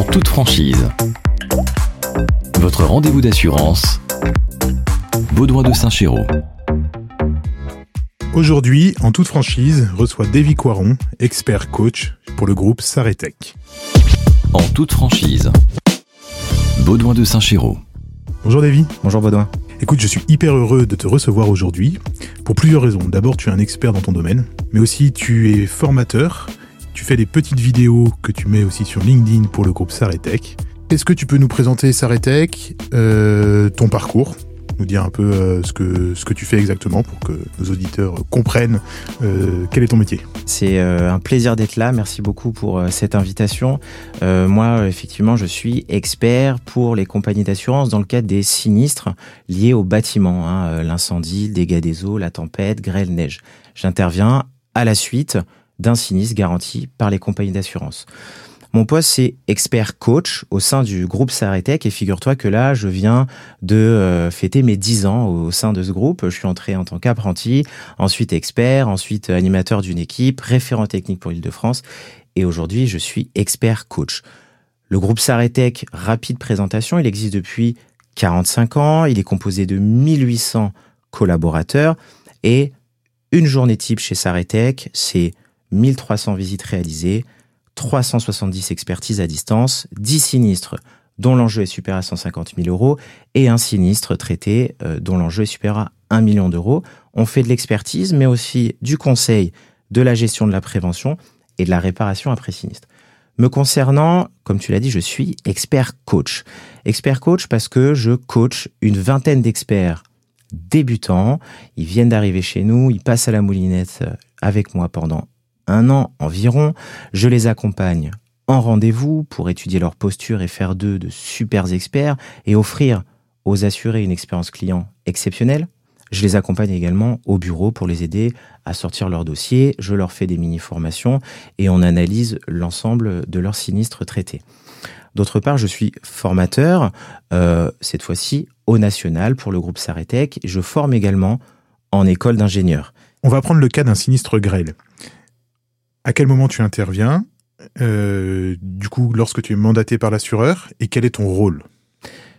en toute franchise. Votre rendez-vous d'assurance, Baudouin de Saint-Chéraud. Aujourd'hui, en toute franchise, reçoit Davy Coiron, expert coach pour le groupe Saretech. En toute franchise, Baudouin de Saint-Chéraud. Bonjour Davy. Bonjour Baudouin. Écoute, je suis hyper heureux de te recevoir aujourd'hui pour plusieurs raisons. D'abord, tu es un expert dans ton domaine, mais aussi tu es formateur. Tu fais des petites vidéos que tu mets aussi sur LinkedIn pour le groupe Saretech. Est-ce que tu peux nous présenter Saretech, euh, ton parcours, nous dire un peu euh, ce, que, ce que tu fais exactement pour que nos auditeurs comprennent euh, quel est ton métier? C'est un plaisir d'être là. Merci beaucoup pour cette invitation. moi, effectivement, je suis expert pour les compagnies d'assurance dans le cadre des sinistres liés au bâtiment, hein, l'incendie, le dégât des eaux, la tempête, grêle, neige. J'interviens à la suite d'un sinistre garanti par les compagnies d'assurance. Mon poste, c'est expert coach au sein du groupe Saretech. Et figure-toi que là, je viens de euh, fêter mes 10 ans au sein de ce groupe. Je suis entré en tant qu'apprenti, ensuite expert, ensuite animateur d'une équipe, référent technique pour l'Île-de-France. Et aujourd'hui, je suis expert coach. Le groupe Saretech, rapide présentation, il existe depuis 45 ans. Il est composé de 1800 collaborateurs. Et une journée type chez Saretech, c'est 1300 visites réalisées, 370 expertises à distance, 10 sinistres dont l'enjeu est supérieur à 150 000 euros et un sinistre traité euh, dont l'enjeu est supérieur à 1 million d'euros. On fait de l'expertise, mais aussi du conseil, de la gestion de la prévention et de la réparation après sinistre. Me concernant, comme tu l'as dit, je suis expert coach. Expert coach parce que je coach une vingtaine d'experts débutants. Ils viennent d'arriver chez nous, ils passent à la moulinette euh, avec moi pendant un an environ. Je les accompagne en rendez-vous pour étudier leur posture et faire d'eux de super experts et offrir aux assurés une expérience client exceptionnelle. Je les accompagne également au bureau pour les aider à sortir leur dossier. Je leur fais des mini-formations et on analyse l'ensemble de leurs sinistres traités. D'autre part, je suis formateur, euh, cette fois-ci au national pour le groupe Saretech. Je forme également en école d'ingénieur. On va prendre le cas d'un sinistre grêle à quel moment tu interviens, euh, du coup, lorsque tu es mandaté par l'assureur, et quel est ton rôle?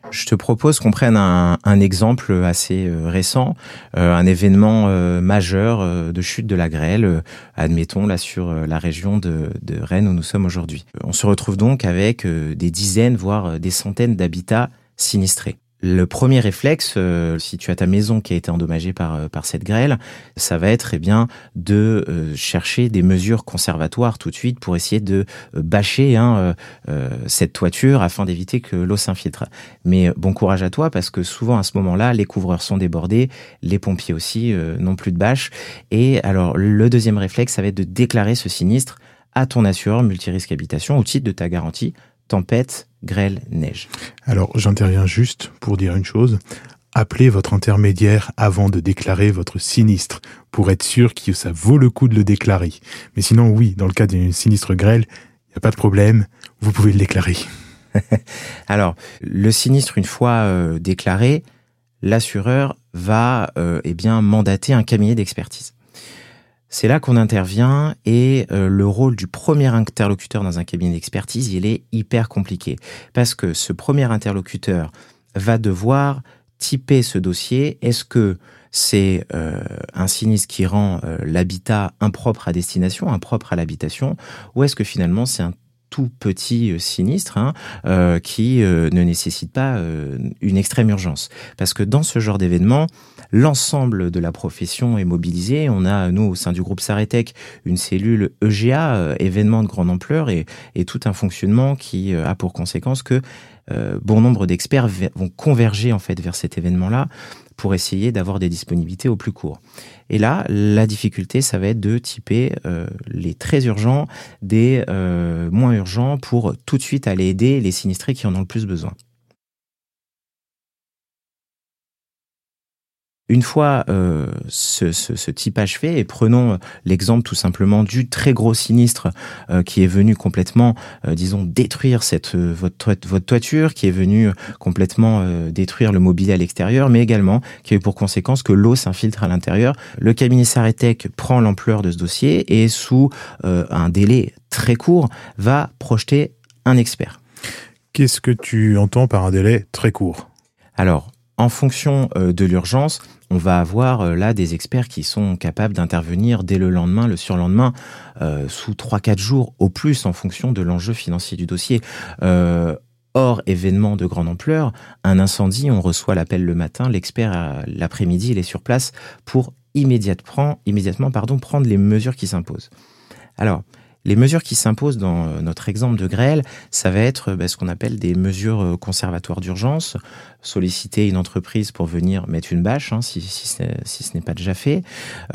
Je te propose qu'on prenne un, exemple assez euh, récent, euh, un événement majeur de chute de la grêle, admettons là sur la région de, de Rennes où nous sommes aujourd'hui. On se retrouve donc avec des dizaines, voire des centaines d'habitats sinistrés. Le premier réflexe, euh, si tu as ta maison qui a été endommagée par, euh, par cette grêle, ça va être eh bien de euh, chercher des mesures conservatoires tout de suite pour essayer de bâcher hein, cette toiture afin d'éviter que l'eau s'infiltre. Mais bon courage à toi parce que souvent à ce moment-là, les couvreurs sont débordés, les pompiers aussi n'ont plus de bâche. Et alors le deuxième réflexe, ça va être de déclarer ce sinistre à ton assureur multirisque habitation au titre de ta garantie tempête, grêle, neige. Alors j'interviens juste pour dire une chose. Appelez votre intermédiaire avant de déclarer votre sinistre pour être sûr que ça vaut le coup de le déclarer. Mais sinon, oui, dans le cas d'une sinistre grêle, il n'y a pas de problème, vous pouvez le déclarer. Alors, le sinistre, une fois euh, déclaré, l'assureur va euh, eh bien mandater un cabinet d'expertise. C'est là qu'on intervient et euh, le rôle du premier interlocuteur dans un cabinet d'expertise, il est hyper compliqué parce que ce premier interlocuteur va devoir typer ce dossier. Est-ce que c'est euh, un sinistre qui rend euh, l'habitat impropre à destination, impropre à l'habitation, ou est-ce que finalement c'est un tout petit sinistre hein, qui ne nécessite pas une extrême urgence Parce que dans ce genre d'événement, l'ensemble de la profession est mobilisée. On a, nous, au sein du groupe Saretech, une cellule EGA, euh, événement de grande ampleur, et, tout un fonctionnement qui euh, a pour conséquence que euh, bon nombre d'experts vont converger en fait vers cet événement-là pour essayer d'avoir des disponibilités au plus court. Et là, la difficulté, ça va être de typer les très urgents des moins urgents pour tout de suite aller aider les sinistrés qui en ont le plus besoin. Une fois euh, ce, ce, typage fait, et prenons euh, l'exemple tout simplement du très gros sinistre euh, qui est venu complètement, disons, détruire cette votre, votre toiture, qui est venu complètement détruire le mobilier à l'extérieur, mais également qui a eu pour conséquence que l'eau s'infiltre à l'intérieur. Le cabinet Saretec prend l'ampleur de ce dossier et sous un délai très court va projeter un expert. Qu'est-ce que tu entends par un délai très court? Alors, en fonction de l'urgence, on va avoir euh, là des experts qui sont capables d'intervenir dès le lendemain, le surlendemain, euh, sous 3-4 jours au plus en fonction de l'enjeu financier du dossier. Hors événement de grande ampleur, un incendie, on reçoit l'appel le matin, l'expert l'après-midi, il est sur place pour immédiatement, prendre les mesures qui s'imposent. Alors, les mesures qui s'imposent dans euh, notre exemple de grêle, ça va être bah, ce qu'on appelle des mesures euh, conservatoires d'urgence, solliciter une entreprise pour venir mettre une bâche, hein, si, si, ce n'est pas déjà fait.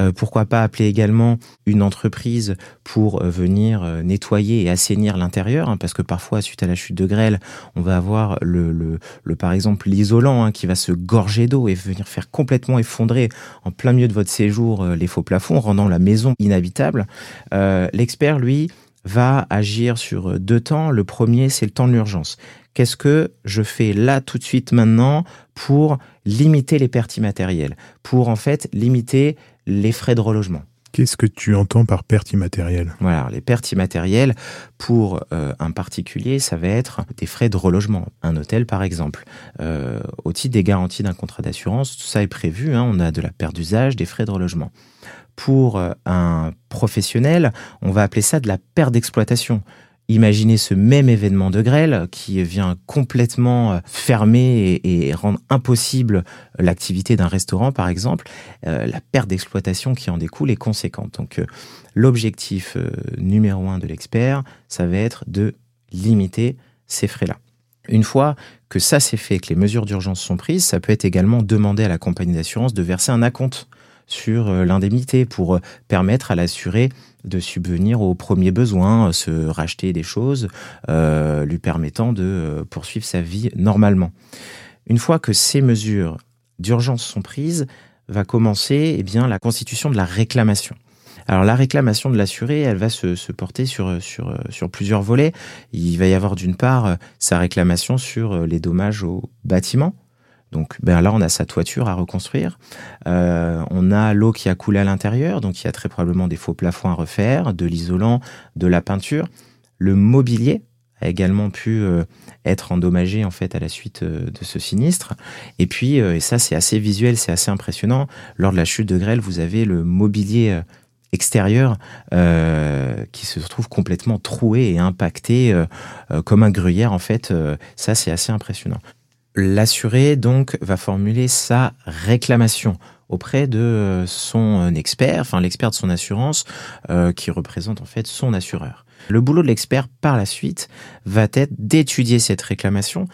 Euh, pourquoi pas appeler également une entreprise pour venir nettoyer et assainir l'intérieur, hein, parce que parfois, suite à la chute de grêle, on va avoir le, le par exemple l'isolant hein, qui va se gorger d'eau et venir faire complètement effondrer en plein milieu de votre séjour les faux plafonds, rendant la maison inhabitable. L'expert, lui, va agir sur deux temps. Le premier, c'est le temps de l'urgence. Qu'est-ce que je fais là tout de suite maintenant pour limiter les pertes immatérielles, pour en fait limiter les frais de relogement? Qu'est-ce que tu entends par pertes immatérielles? Voilà, les pertes immatérielles, pour euh, un particulier, ça va être des frais de relogement. Un hôtel, par exemple. Euh, au titre des garanties d'un contrat d'assurance, tout ça est prévu. Hein, on a de la perte d'usage, des frais de relogement pour euh, un professionnel, on va appeler ça de la perte d'exploitation. Imaginez ce même événement de grêle qui vient complètement euh, fermer et, rendre impossible l'activité d'un restaurant, par exemple. Euh, la perte d'exploitation qui en découle est conséquente. Donc, l'objectif numéro un de l'expert, ça va être de limiter ces frais-là. Une fois que ça c'est fait, que les mesures d'urgence sont prises, ça peut être également demander à la compagnie d'assurance de verser un acompte sur euh, l'indemnité pour euh, permettre à l'assuré de subvenir aux premiers besoins, euh, se racheter des choses, lui permettant de poursuivre sa vie normalement. Une fois que ces mesures d'urgence sont prises, va commencer eh bien, la constitution de la réclamation. Alors la réclamation de l'assuré, elle va se, porter sur, sur, sur plusieurs volets. Il va y avoir d'une part sa réclamation sur les dommages au bâtiment, donc ben là, on a sa toiture à reconstruire. Euh, on a l'eau qui a coulé à l'intérieur, donc il y a très probablement des faux plafonds à refaire, de l'isolant, de la peinture. Le mobilier a également pu euh, être endommagé en fait à la suite euh, de ce sinistre. Et puis, et ça c'est assez visuel, c'est assez impressionnant. Lors de la chute de grêle, vous avez le mobilier extérieur qui se trouve complètement troué et impacté comme un gruyère en fait. ça c'est assez impressionnant. L'assuré donc va formuler sa réclamation auprès de son expert, enfin l'expert de son assurance, euh, qui représente en fait son assureur. Le boulot de l'expert par la suite va être d'étudier cette réclamation,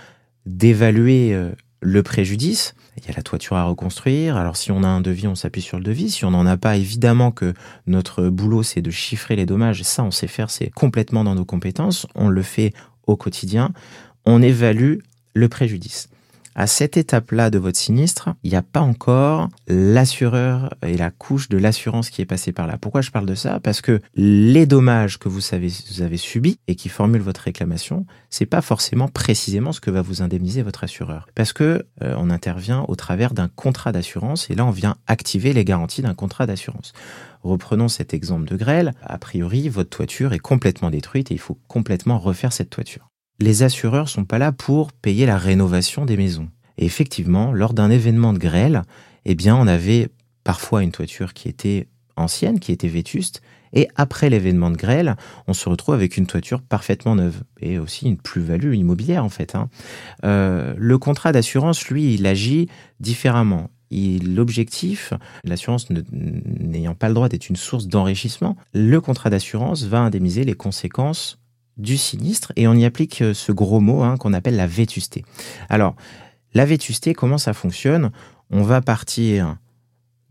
d'évaluer euh, le préjudice. Il y a la toiture à reconstruire. Alors si on a un devis, on s'appuie sur le devis. Si on n'en a pas, évidemment que notre boulot, c'est de chiffrer les dommages. Ça, on sait faire, c'est complètement dans nos compétences. On le fait au quotidien. On évalue le préjudice. À cette étape-là de votre sinistre, il n'y a pas encore l'assureur et la couche de l'assurance qui est passée par là. Pourquoi je parle de ça? Parce que les dommages que vous, avez subis et qui formulent votre réclamation, c'est pas forcément précisément ce que va vous indemniser votre assureur. Parce que euh, on intervient au travers d'un contrat d'assurance et là on vient activer les garanties d'un contrat d'assurance. Reprenons cet exemple de grêle. A priori, votre toiture est complètement détruite et il faut complètement refaire cette toiture les assureurs sont pas là pour payer la rénovation des maisons. Et effectivement, lors d'un événement de grêle, eh bien, on avait parfois une toiture qui était ancienne, qui était vétuste, et après l'événement de grêle, on se retrouve avec une toiture parfaitement neuve et aussi une plus-value immobilière en fait. Hein. Euh, le contrat d'assurance, lui, il agit différemment. L'objectif, l'assurance n'ayant pas le droit d'être une source d'enrichissement, le contrat d'assurance va indemniser les conséquences du sinistre et on y applique euh, ce gros mot hein, qu'on appelle la vétusté. Alors, la vétusté, comment ça fonctionne? On va partir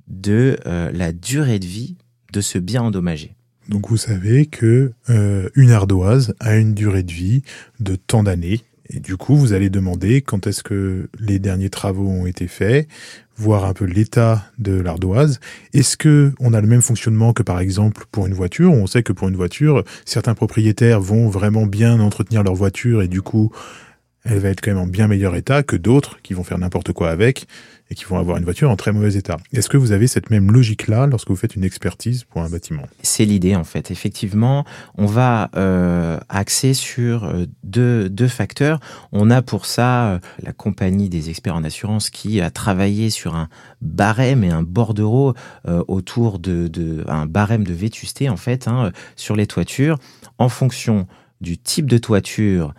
de euh, la durée de vie de ce bien endommagé. Donc vous savez que euh, une ardoise a une durée de vie de tant d'années et du coup, vous allez demander quand est-ce que les derniers travaux ont été faits, voir un peu l'état de l'ardoise. Est-ce que on a le même fonctionnement que par exemple pour une voiture? On sait que pour une voiture, certains propriétaires vont vraiment bien entretenir leur voiture et du coup elle va être quand même en bien meilleur état que d'autres qui vont faire n'importe quoi avec et qui vont avoir une voiture en très mauvais état. Est-ce que vous avez cette même logique-là lorsque vous faites une expertise pour un bâtiment? C'est l'idée en fait. Effectivement, on va euh, axer sur euh, deux, facteurs. On a pour ça euh, la compagnie des experts en assurance qui a travaillé sur un barème et un bordereau autour de, de, un barème de vétusté en fait hein, sur les toitures en fonction du type de toiture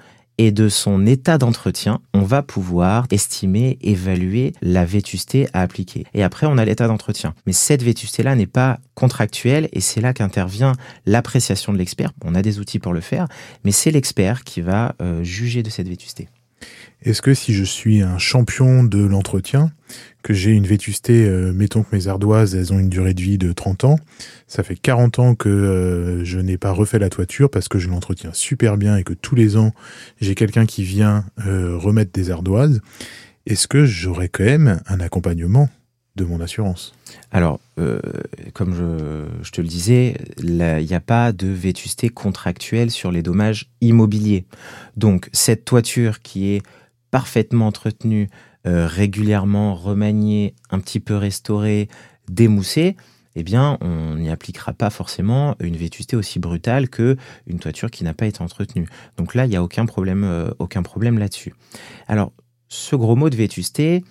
et de son état d'entretien, on va pouvoir estimer, évaluer la vétusté à appliquer. Et après, on a l'état d'entretien. Mais cette vétusté-là n'est pas contractuelle et c'est là qu'intervient l'appréciation de l'expert. On a des outils pour le faire, mais c'est l'expert qui va euh, juger de cette vétusté. Est-ce que si je suis un champion de l'entretien, que j'ai une vétusté, euh, mettons que mes ardoises, elles ont une durée de vie de 30 ans, ça fait 40 ans que euh, je n'ai pas refait la toiture parce que je l'entretiens super bien et que tous les ans, j'ai quelqu'un qui vient euh, remettre des ardoises, est-ce que j'aurai quand même un accompagnement de mon assurance Alors, comme je, te le disais, il n'y a pas de vétusté contractuelle sur les dommages immobiliers. Donc, cette toiture qui est parfaitement entretenu, euh, régulièrement remanié, un petit peu restauré, démoussé, eh bien, on n'y appliquera pas forcément une vétusté aussi brutale que une toiture qui n'a pas été entretenue. Donc là, il n'y a aucun problème, euh, aucun problème là-dessus. Alors, ce gros mot de vétusté,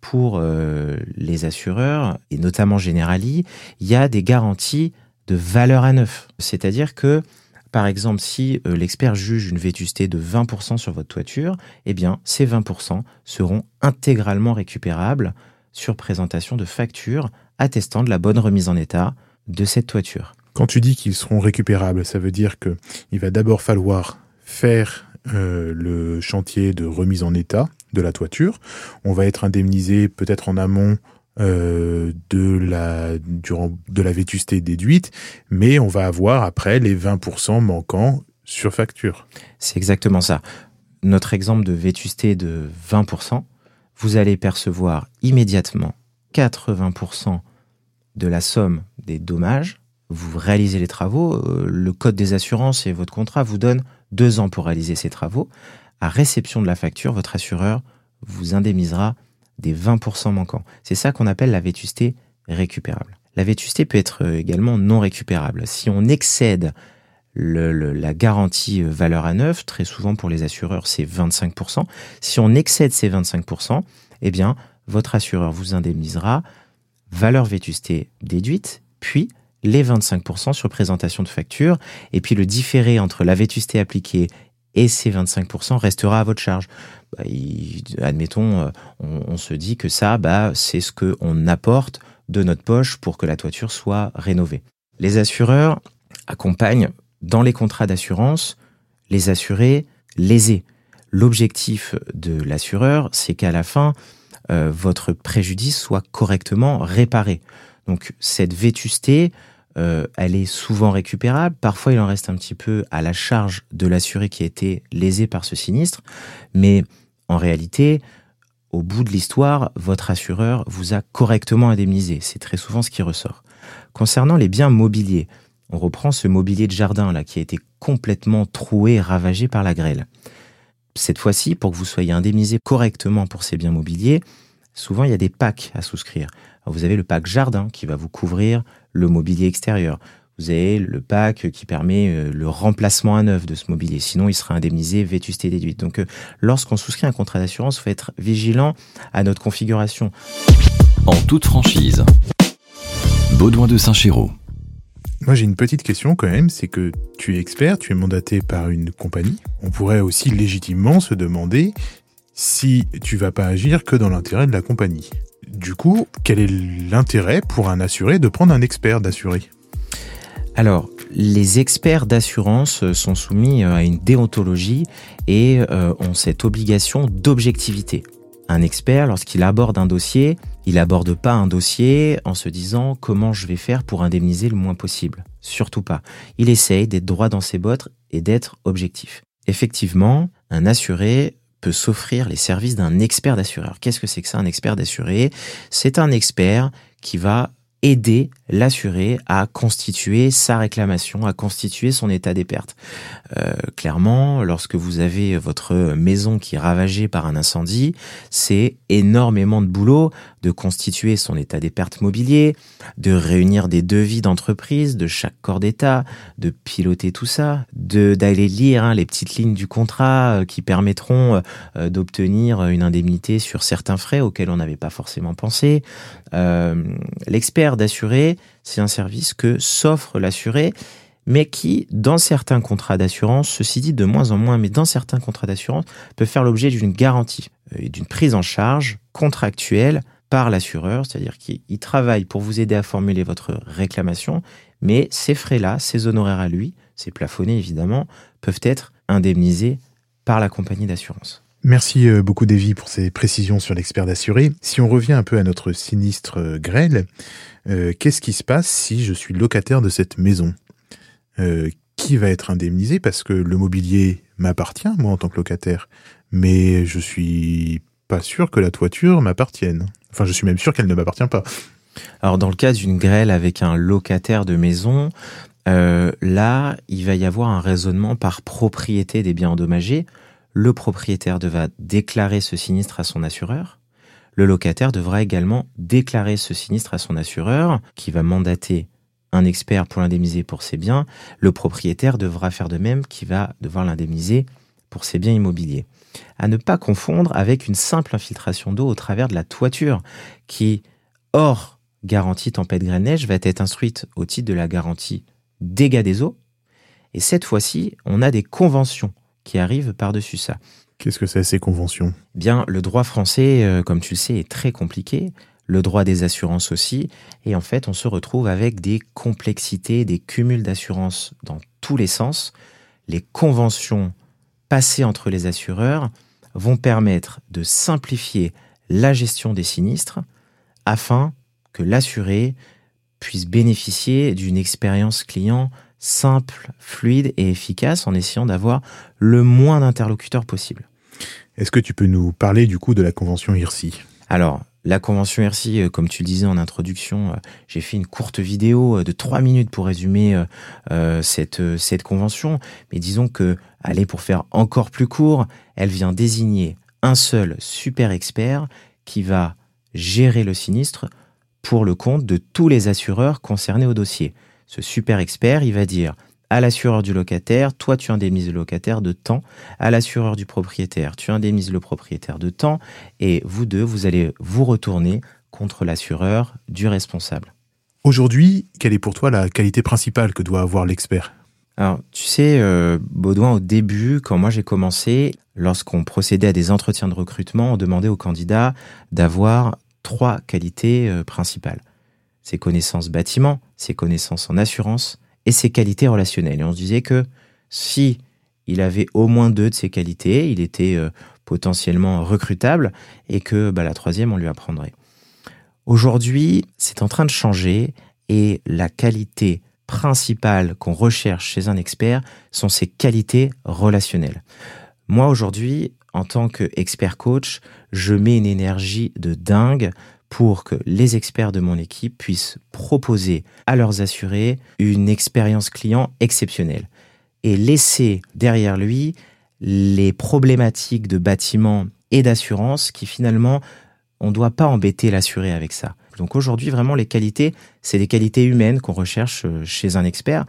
pour euh, les assureurs, et notamment Generali, il y a des garanties de valeur à neuf. C'est-à-dire que par exemple, si euh, l'expert juge une vétusté de 20% sur votre toiture, eh bien, ces 20% seront intégralement récupérables sur présentation de factures attestant de la bonne remise en état de cette toiture. Quand tu dis qu'ils seront récupérables, ça veut dire qu'il va d'abord falloir faire euh, le chantier de remise en état de la toiture. On va être indemnisé peut-être en amont euh, de la durant de la vétusté déduite, mais on va avoir après les 20% manquants sur facture. C'est exactement ça. Notre exemple de vétusté de 20%, vous allez percevoir immédiatement 80% de la somme des dommages. Vous réalisez les travaux, euh, le code des assurances et votre contrat vous donne deux ans pour réaliser ces travaux. À réception de la facture, votre assureur vous indemnisera des 20% manquants. C'est ça qu'on appelle la vétusté récupérable. La vétusté peut être euh, également non récupérable. Si on excède la garantie euh, valeur à neuf, très souvent pour les assureurs c'est 25%, si on excède ces 25%, eh bien votre assureur vous indemnisera valeur vétusté déduite, puis les 25% sur présentation de facture, et puis le différé entre la vétusté appliquée et ces 25% restera à votre charge. Bah, admettons, euh, on, se dit que ça, bah, c'est ce qu'on apporte de notre poche pour que la toiture soit rénovée. Les assureurs accompagnent dans les contrats d'assurance les assurés lésés. L'objectif de l'assureur, c'est qu'à la fin, euh, votre préjudice soit correctement réparé. Donc cette vétusté, euh, elle est souvent récupérable. Parfois, il en reste un petit peu à la charge de l'assuré qui a été lésé par ce sinistre. Mais en réalité, au bout de l'histoire, votre assureur vous a correctement indemnisé. C'est très souvent ce qui ressort. Concernant les biens mobiliers, on reprend ce mobilier de jardin là qui a été complètement troué, ravagé par la grêle. Cette fois-ci, pour que vous soyez indemnisé correctement pour ces biens mobiliers, souvent il y a des packs à souscrire. Vous avez le pack jardin qui va vous couvrir le mobilier extérieur. Vous avez le pack qui permet euh, le remplacement à neuf de ce mobilier. Sinon, il sera indemnisé vétusté déduite. Donc, euh, lorsqu'on souscrit un contrat d'assurance, il faut être vigilant à notre configuration. En toute franchise, Baudouin de Saint-Chéraud. Moi, j'ai une petite question quand même, c'est que tu es expert, tu es mandaté par une compagnie. On pourrait aussi légitimement se demander si tu vas pas agir que dans l'intérêt de la compagnie. Du coup, quel est l'intérêt pour un assuré de prendre un expert d'assuré? Alors, les experts d'assurance sont soumis à une déontologie et euh, ont cette obligation d'objectivité. Un expert, lorsqu'il aborde un dossier, il n'aborde pas un dossier en se disant comment je vais faire pour indemniser le moins possible. Surtout pas. Il essaye d'être droit dans ses bottes et d'être objectif. Effectivement, un assuré peut s'offrir les services d'un expert d'assureur. Qu'est-ce que c'est que ça, un expert d'assuré? C'est un expert qui va aider l'assuré à constituer sa réclamation, à constituer son état des pertes. Euh, clairement, lorsque vous avez votre maison qui est ravagée par un incendie, c'est énormément de boulot de constituer son état des pertes mobilier, de réunir des devis d'entreprise de chaque corps d'état, de piloter tout ça, de d'aller lire hein, les petites lignes du contrat euh, qui permettront euh, d'obtenir une indemnité sur certains frais auxquels on n'avait pas forcément pensé. L'expert d'assurer, c'est un service que s'offre l'assuré, mais qui, dans certains contrats d'assurance, ceci dit de moins en moins, mais dans certains contrats d'assurance, peut faire l'objet d'une garantie euh, et d'une prise en charge contractuelle par l'assureur, c'est-à-dire qu'il travaille pour vous aider à formuler votre réclamation, mais ces frais-là, ces honoraires à lui, ces plafonnés évidemment, peuvent être indemnisés par la compagnie d'assurance. Merci euh, beaucoup, Davy, pour ces précisions sur l'expert d'assuré. Si on revient un peu à notre sinistre euh, grêle, euh, qu'est-ce qui se passe si je suis locataire de cette maison? Qui va être indemnisé? Parce que le mobilier m'appartient, moi, en tant que locataire, mais je suis pas sûr que la toiture m'appartienne. Enfin, je suis même sûr qu'elle ne m'appartient pas. Alors, dans le cas d'une grêle avec un locataire de maison, là, il va y avoir un raisonnement par propriété des biens endommagés le propriétaire devra déclarer ce sinistre à son assureur. Le locataire devra également déclarer ce sinistre à son assureur, qui va mandater un expert pour l'indemniser pour ses biens. Le propriétaire devra faire de même, qui va devoir l'indemniser pour ses biens immobiliers. À ne pas confondre avec une simple infiltration d'eau au travers de la toiture, qui, hors garantie tempête grêle neige, va être instruite au titre de la garantie dégâts des eaux. Et cette fois-ci, on a des conventions qui arrive par-dessus ça. Qu'est-ce que c'est ces conventions? Bien, le droit français, euh, comme tu le sais, est très compliqué. Le droit des assurances aussi. Et en fait, on se retrouve avec des complexités, des cumuls d'assurances dans tous les sens. Les conventions passées entre les assureurs vont permettre de simplifier la gestion des sinistres afin que l'assuré puisse bénéficier d'une expérience client simple, fluide et efficace en essayant d'avoir le moins d'interlocuteurs possible. Est-ce que tu peux nous parler du coup de la convention IRSI Alors, la convention IRSI, euh, comme tu le disais en introduction, euh, j'ai fait une courte vidéo euh, de trois minutes pour résumer cette, cette convention. Mais disons que, allez, pour faire encore plus court, elle vient désigner un seul super expert qui va gérer le sinistre pour le compte de tous les assureurs concernés au dossier ce super expert, il va dire à l'assureur du locataire, toi tu indemnises le locataire de temps, à l'assureur du propriétaire, tu indemnises le propriétaire de temps, et vous deux, vous allez vous retourner contre l'assureur du responsable. Aujourd'hui, quelle est pour toi la qualité principale que doit avoir l'expert? Alors, tu sais, euh, Baudouin, au début, quand moi j'ai commencé, lorsqu'on procédait à des entretiens de recrutement, on demandait aux candidats d'avoir trois qualités euh, principales. Ses connaissances bâtiment, ses connaissances en assurance et ses qualités relationnelles. Et on se disait que si il avait au moins deux de ces qualités, il était euh, potentiellement recrutable et que bah, la troisième, on lui apprendrait. Aujourd'hui, c'est en train de changer et la qualité principale qu'on recherche chez un expert sont ses qualités relationnelles. Moi, aujourd'hui, en tant qu'expert coach, je mets une énergie de dingue pour que les experts de mon équipe puissent proposer à leurs assurés une expérience client exceptionnelle et laisser derrière lui les problématiques de bâtiment et d'assurance qui finalement on ne doit pas embêter l'assuré avec ça. Donc aujourd'hui vraiment les qualités, c'est des qualités humaines qu'on recherche euh, chez un expert.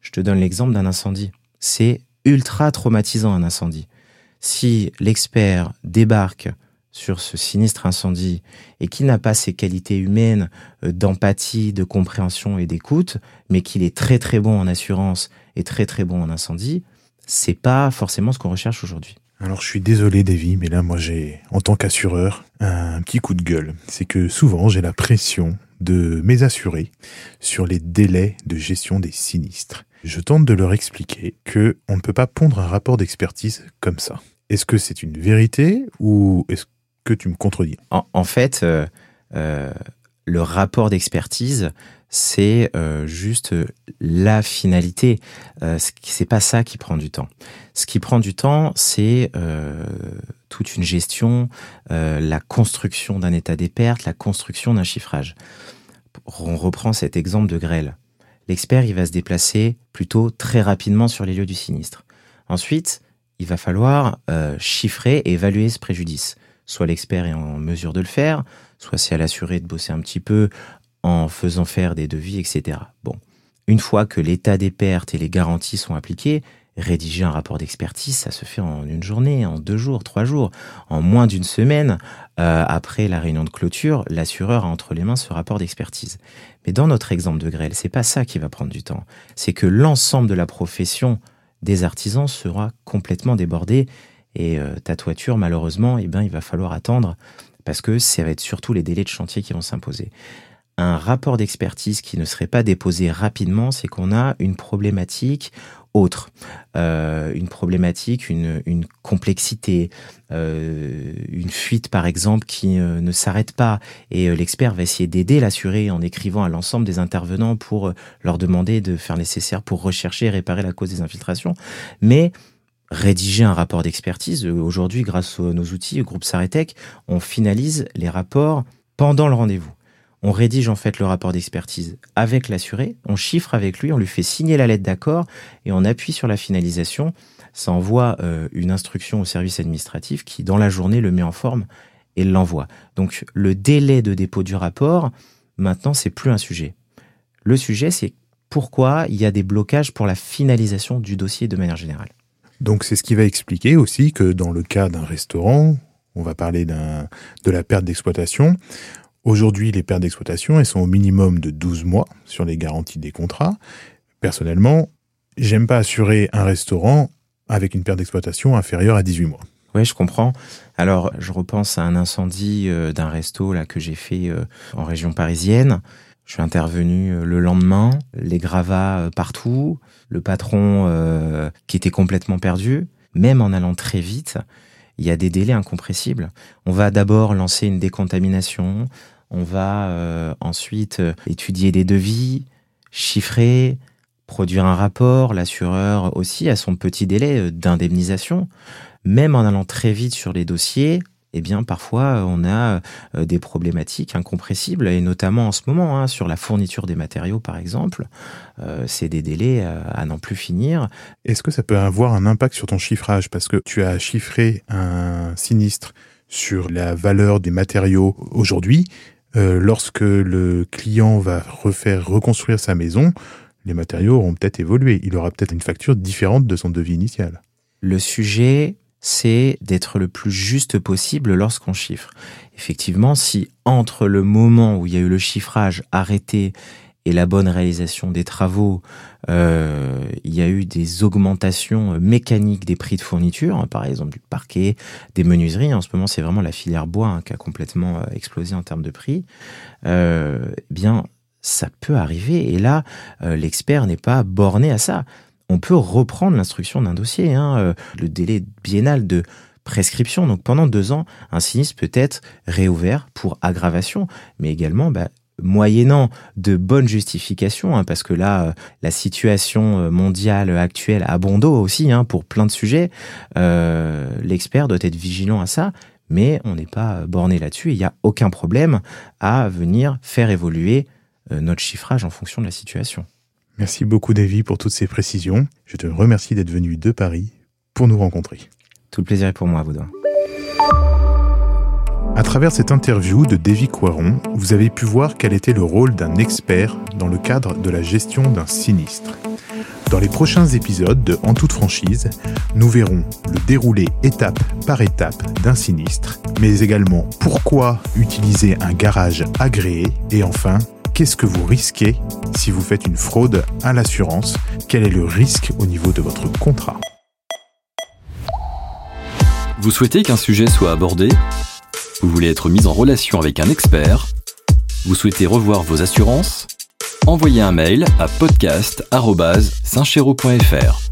Je te donne l'exemple d'un incendie. C'est ultra traumatisant un incendie. Si l'expert débarque sur ce sinistre incendie et qu'il n'a pas ces qualités humaines euh, d'empathie, de compréhension et d'écoute, mais qu'il est très très bon en assurance et très très bon en incendie, c'est pas forcément ce qu'on recherche aujourd'hui. Alors je suis désolé Davy, mais là moi j'ai, en tant qu'assureur, un petit coup de gueule. C'est que souvent j'ai la pression de mes assurés sur les délais de gestion des sinistres. Je tente de leur expliquer que on ne peut pas pondre un rapport d'expertise comme ça. Est-ce que c'est une vérité ou est-ce que tu me contredis. En, fait, euh, euh, le rapport d'expertise, c'est euh, juste la finalité. C'est pas ça qui prend du temps. Ce qui prend du temps, c'est toute une gestion, la construction d'un état des pertes, la construction d'un chiffrage. On reprend cet exemple de grêle. L'expert, il va se déplacer plutôt très rapidement sur les lieux du sinistre. Ensuite, il va falloir chiffrer et évaluer ce préjudice. Soit l'expert est en mesure de le faire, soit c'est à l'assuré de bosser un petit peu en faisant faire des devis, etc. Bon, une fois que l'état des pertes et les garanties sont appliquées, rédiger un rapport d'expertise, ça se fait en une journée, en deux jours, trois jours, en moins d'une semaine. Euh, après la réunion de clôture, l'assureur a entre les mains ce rapport d'expertise. Mais dans notre exemple de grêle, c'est pas ça qui va prendre du temps. C'est que l'ensemble de la profession des artisans sera complètement débordé et euh, ta toiture, malheureusement, eh ben, il va falloir attendre parce que ça va être surtout les délais de chantier qui vont s'imposer. Un rapport d'expertise qui ne serait pas déposé rapidement, c'est qu'on a une problématique autre, euh, une problématique, une, complexité, euh, une fuite par exemple qui ne s'arrête pas. Et l'expert va essayer d'aider l'assuré en écrivant à l'ensemble des intervenants pour leur demander de faire nécessaire pour rechercher et réparer la cause des infiltrations, mais rédiger un rapport d'expertise. Aujourd'hui, grâce à nos outils, au groupe Saretec, on finalise les rapports pendant le rendez-vous. On rédige en fait le rapport d'expertise avec l'assuré, on chiffre avec lui, on lui fait signer la lettre d'accord et on appuie sur la finalisation. Ça envoie euh, une instruction au service administratif qui, dans la journée, le met en forme et l'envoie. Donc le délai de dépôt du rapport, maintenant, c'est plus un sujet. Le sujet, c'est pourquoi il y a des blocages pour la finalisation du dossier de manière générale. Donc c'est ce qui va expliquer aussi que dans le cas d'un restaurant, on va parler de la perte d'exploitation, Aujourd'hui, les pertes d'exploitation, elles sont au minimum de 12 mois sur les garanties des contrats. Personnellement, j'aime pas assurer un restaurant avec une perte d'exploitation inférieure à 18 mois. Oui, je comprends. Alors, je repense à un incendie euh, d'un resto là que j'ai fait euh, en région parisienne. Je suis intervenu euh, le lendemain, les gravats partout, le patron qui était complètement perdu, même en allant très vite il y a des délais incompressibles. On va d'abord lancer une décontamination, on va euh, ensuite euh, étudier des devis, chiffrer, produire un rapport. L'assureur aussi a son petit délai euh, d'indemnisation. Même en allant très vite sur les dossiers, eh bien parfois on a euh, des problématiques incompressibles et notamment en ce moment hein, sur la fourniture des matériaux par exemple, euh, c'est des délais euh, à n'en plus finir. Est-ce que ça peut avoir un impact sur ton chiffrage? Parce que tu as chiffré un sinistre sur la valeur des matériaux aujourd'hui, lorsque le client va refaire reconstruire sa maison, les matériaux auront peut-être évolué, il aura peut-être une facture différente de son devis initial. Le sujet c'est d'être le plus juste possible lorsqu'on chiffre. Effectivement, si entre le moment où il y a eu le chiffrage arrêté et la bonne réalisation des travaux, euh, il y a eu des augmentations mécaniques des prix de fourniture, hein, par exemple du parquet, des menuiseries. En ce moment, c'est vraiment la filière bois hein, qui a complètement euh, explosé en termes de prix. Euh, eh bien, ça peut arriver. Et là, euh, l'expert n'est pas borné à ça on peut reprendre l'instruction d'un dossier. Hein, euh, le délai biennal de prescription, donc pendant deux ans, un sinistre peut être réouvert pour aggravation, mais également bah, moyennant de bonnes justifications, hein, parce que là, euh, la situation euh, mondiale actuelle a bon dos aussi hein, pour plein de sujets. L'expert doit être vigilant à ça, mais on n'est pas borné là-dessus. Il n'y a aucun problème à venir faire évoluer notre chiffrage en fonction de la situation. Merci beaucoup Davy pour toutes ces précisions. Je te remercie d'être venu de Paris pour nous rencontrer. Tout le plaisir est pour moi, Baudouin. À travers cette interview de Davy Coiron, vous avez pu voir quel était le rôle d'un expert dans le cadre de la gestion d'un sinistre. Dans les prochains épisodes de En toute franchise, nous verrons le déroulé étape par étape d'un sinistre, mais également pourquoi utiliser un garage agréé et enfin qu'est-ce que vous risquez si vous faites une fraude à l'assurance? Quel est le risque au niveau de votre contrat? Vous souhaitez qu'un sujet soit abordé? Vous voulez être mis en relation avec un expert? Vous souhaitez revoir vos assurances? Envoyez un mail à podcast.saintchero.fr.